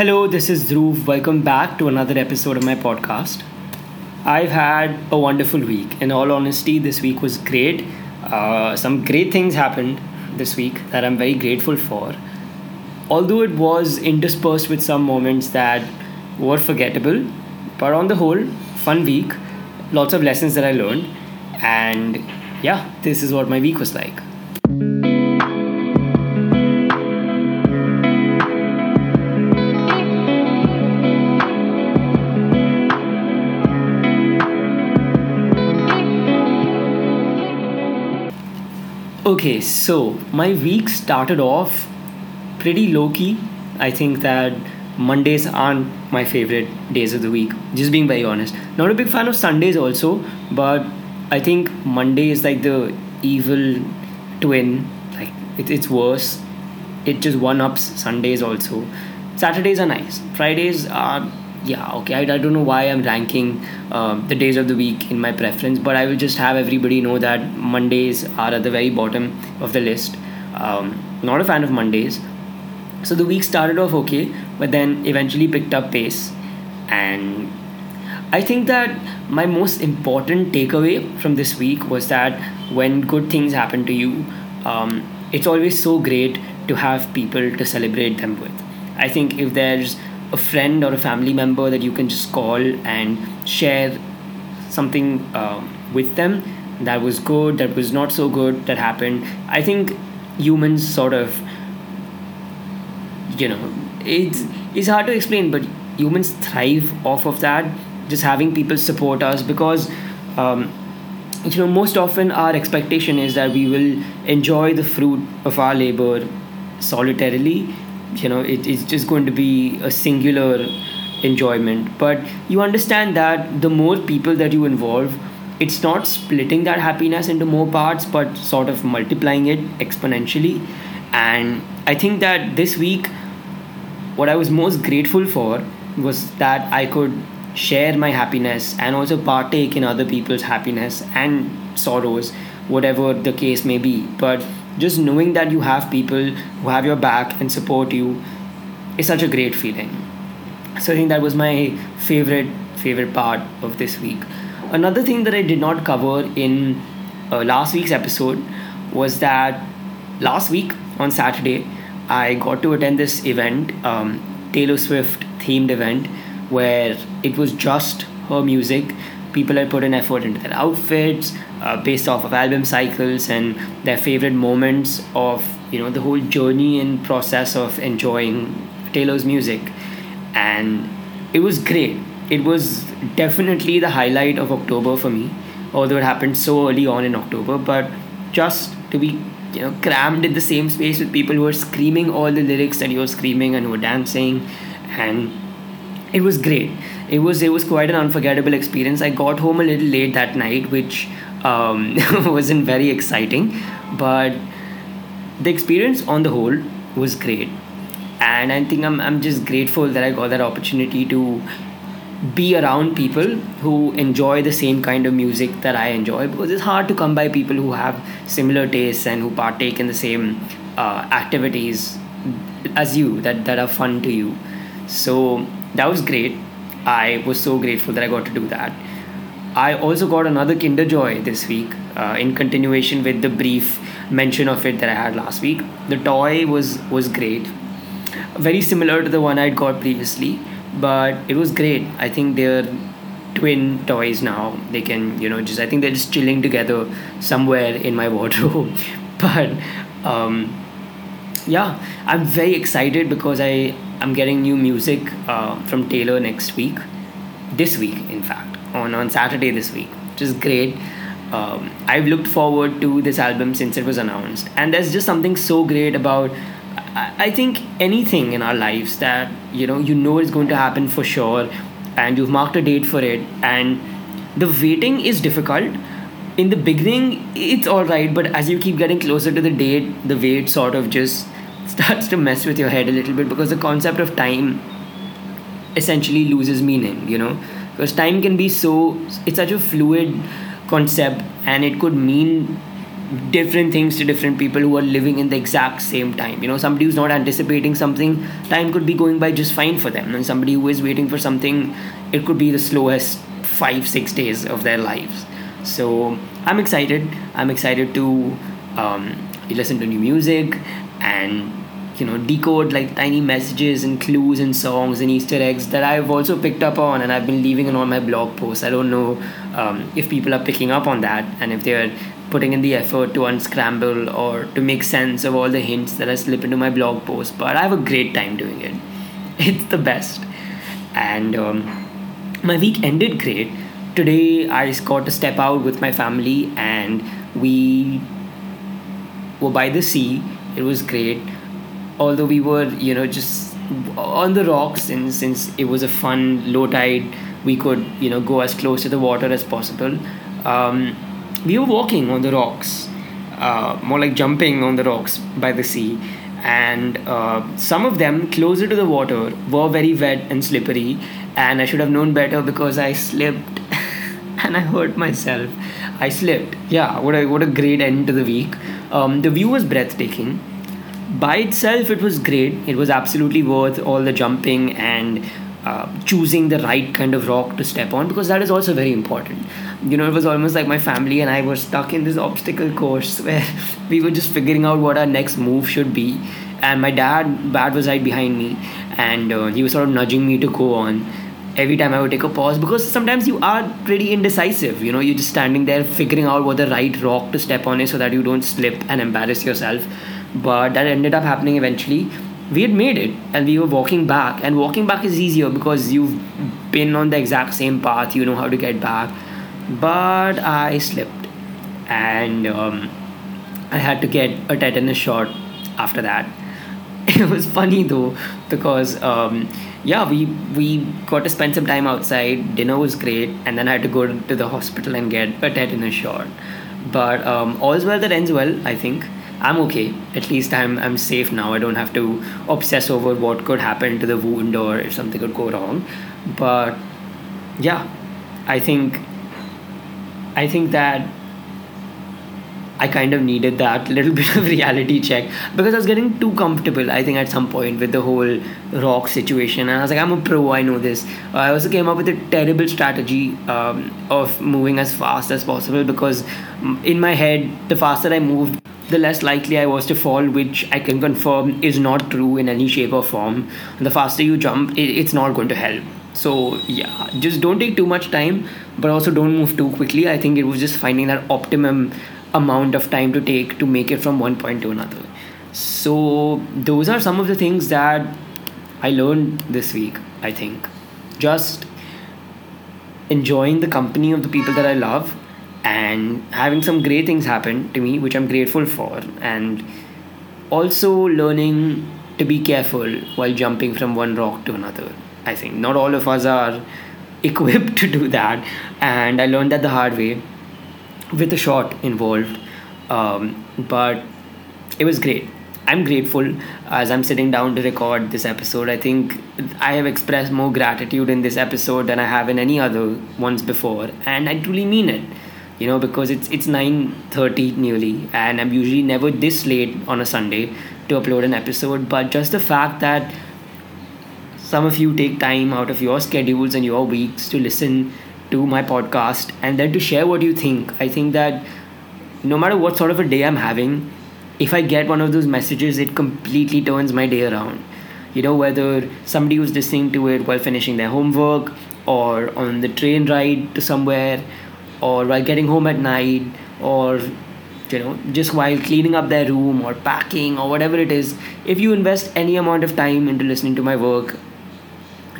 Hello, this is Dhruv. Welcome back to another episode of my podcast. I've had a wonderful week. In all honesty, this week was great. Uh, some great things happened this week that I'm very grateful for. Although it was interspersed with some moments that were forgettable, but on the whole, fun week. Lots of lessons that I learned. And yeah, this is what my week was like. Okay, so my week started off pretty low key. I think that Mondays aren't my favorite days of the week, just being very honest. Not a big fan of Sundays also, but I think Monday is like the evil twin. Like it, it's worse. It just one ups Sundays also. Saturdays are nice. Fridays are yeah okay. I, I don't know why i'm ranking um, the days of the week in my preference but i will just have everybody know that mondays are at the very bottom of the list. Um, not a fan of mondays. So the week started off okay but then eventually picked up pace. And i think that my most important takeaway from this week was that when good things happen to you um, it's always so great to have people to celebrate them with. I think if there's a friend or a family member that you can just call and share something uh, with them that was good, that was not so good, that happened. I think humans sort of, you know, it's, it's hard to explain, but humans thrive off of that, just having people support us because. Um, you know most often our expectation is that we will enjoy the fruit of our labor solitarily you know it's just going to be a singular enjoyment. But you understand that the more people that you involve it's not splitting that happiness into more parts but sort of multiplying it exponentially. And i think that this week what i was most grateful for was that i could share my happiness and also partake in other people's happiness and sorrows whatever the case may be. But just knowing that you have people who have your back and support you is such a great feeling. So i think that was my favorite favorite part of this week. Another thing that i did not cover in uh, last week's episode was that last week on saturday i got to attend this event um, taylor swift themed event where it was just her music people had put an effort into their outfits uh, based off of album cycles and their favorite moments of you know the whole journey and process of enjoying Taylor's music. And it was great. It was definitely the highlight of October for me although it happened so early on in October. But just to be you know crammed in the same space with people who were screaming all the lyrics that you were screaming and who were dancing and it was great it was it was quite an unforgettable experience. I got home a little late that night, which um, wasn't very exciting, but the experience on the whole was great. And I think I'm I'm just grateful that I got that opportunity to be around people who enjoy the same kind of music that I enjoy because it's hard to come by people who have similar tastes and who partake in the same uh, activities as you that, that are fun to you. So that was great I was so grateful that I got to do that. I also got another Kinder Joy this week uh, in continuation with the brief mention of it that I had last week. The toy was was great, very similar to the one I'd got previously, but it was great. I think they're twin toys now. They can you know just I think they're just chilling together somewhere in my wardrobe, but. Um, yeah, I'm very excited because I I'm getting new music uh, from Taylor next week, this week in fact, on on Saturday this week, which is great. Um, I've looked forward to this album since it was announced, and there's just something so great about. I think anything in our lives that you know you know is going to happen for sure, and you've marked a date for it, and the waiting is difficult. In the beginning, it's all right, but as you keep getting closer to the date, the wait sort of just starts to mess with your head a little bit because the concept of time essentially loses meaning you know because time can be so it's such a fluid concept and it could mean different things to different people who are living in the exact same time. You know, somebody who's not anticipating something, time could be going by just fine for them. And somebody who is waiting for something, it could be the slowest five, six days of their lives. So I'm excited. I'm excited to um, listen to new music and you know decode like tiny messages and clues and songs and easter eggs that i've also picked up on and i've been leaving it all my blog posts i don't know um, if people are picking up on that and if they're putting in the effort to unscramble or to make sense of all the hints that I slip into my blog post. But I have a great time doing it. It's the best. And um, my week ended great. Today I got to step out with my family and we were by the sea. It was great. Although we were, you know, just on the rocks and since it was a fun low tide we could you know go as close to the water as possible um, we were walking on the rocks, uh, more like jumping on the rocks by the sea, and uh, some of them closer to the water were very wet and slippery, and I should have known better because I slipped and I hurt myself. I slipped. Yeah, what a what a great end to the week. Um, the view was breathtaking. By itself, it was great. It was absolutely worth all the jumping and uh, choosing the right kind of rock to step on because that is also very important you know, it was almost like my family and I were stuck in this obstacle course where we were just figuring out what our next move should be. And my dad, dad was right behind me, and uh, he was sort of nudging me to go on every time I would take a pause because sometimes you are pretty indecisive. You know, you're just standing there figuring out what the right rock to step on is so that you don't slip and embarrass yourself. But that ended up happening eventually. We had made it and we were walking back, and walking back is easier because you've been on the exact same path, you know how to get back but I slipped and um, I had to get a tetanus shot after that. It was funny though because um, yeah we we got to spend some time outside. Dinner was great, and then I had to go to the hospital and get a tetanus shot. But um, all's well that ends well. I think I'm okay. At least I'm I'm safe now. I don't have to obsess over what could happen to the wound or if something could go wrong. But yeah, I think I think that I kind of needed that little bit of reality check because I was getting too comfortable. I think at some point with the whole rock situation, and I was like, I'm a pro, I know this. I also came up with a terrible strategy um, of moving as fast as possible because mm, in my head, the faster I moved, the less likely I was to fall, which I can confirm is not true in any shape or form. The faster you jump, it's not going to help. So, yeah, just don't take too much time but also don't move too quickly. I think it was just finding that optimum amount of time to take to make it from one point to another. So, those are some of the things that I learned this week, I think. Just enjoying the company of the people that I love and having some great things happen to me, which I'm grateful for, and also learning to be careful while jumping from one rock to another. I think. Not all of us are equipped to do that. And i learned that the hard way with a shot involved. Um, but it was great. I'm grateful as i'm sitting down to record this episode. I think i have expressed more gratitude in this episode than i have in any other ones before and i truly mean it you know because it's it's 9:30 nearly and i'm usually never this late on a sunday to upload an episode but just the fact that some of you take time out of your schedules and your weeks to listen to my podcast and then to share what you think. I think that no matter what sort of a day I'm having, if I get one of those messages, it completely turns my day around. You know, whether somebody was listening to it while finishing their homework or on the train ride to somewhere or while getting home at night or you know just while cleaning up their room or packing or whatever it is if you invest any amount of time into listening to my work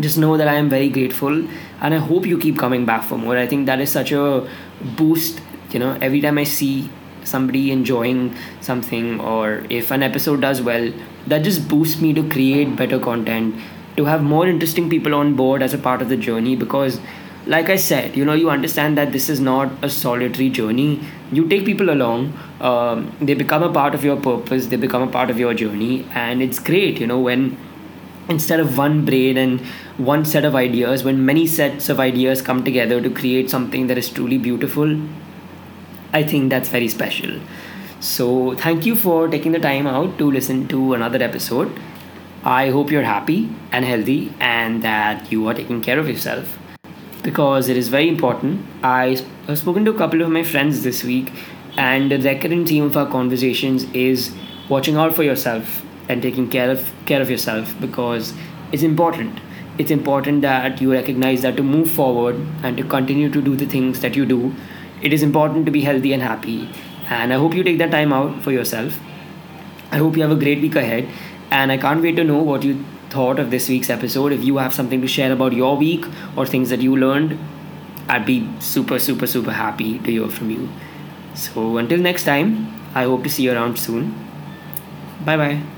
just know that I am very grateful and I hope you keep coming back for more. I think that is such a boost, you know, every time I see somebody enjoying something or if an episode does well, that just boosts me to create better content, to have more interesting people on board as a part of the journey because like I said, you know, you understand that this is not a solitary journey. You take people along, um, they become a part of your purpose, they become a part of your journey, and it's great, you know, when instead of one brain and one set of ideas when many sets of ideas come together to create something that is truly beautiful i think that's very special So, thank you for taking the time out to listen to another episode. I hope you're happy and healthy and that you are taking care of yourself because it is very important. I have spoken to a couple of my friends this week, and the recurrent theme of our conversations is watching out for yourself and taking care of care of yourself because it's important. It's important that you recognize that to move forward and to continue to do the things that you do, it is important to be healthy and happy. And I hope you take that time out for yourself. I hope you have a great week ahead, and I can't wait to know what you thought of this week's episode. If you have something to share about your week or things that you learned, I'd be super, super, super happy to hear from you. So until next time, I hope to see you around soon. Bye bye.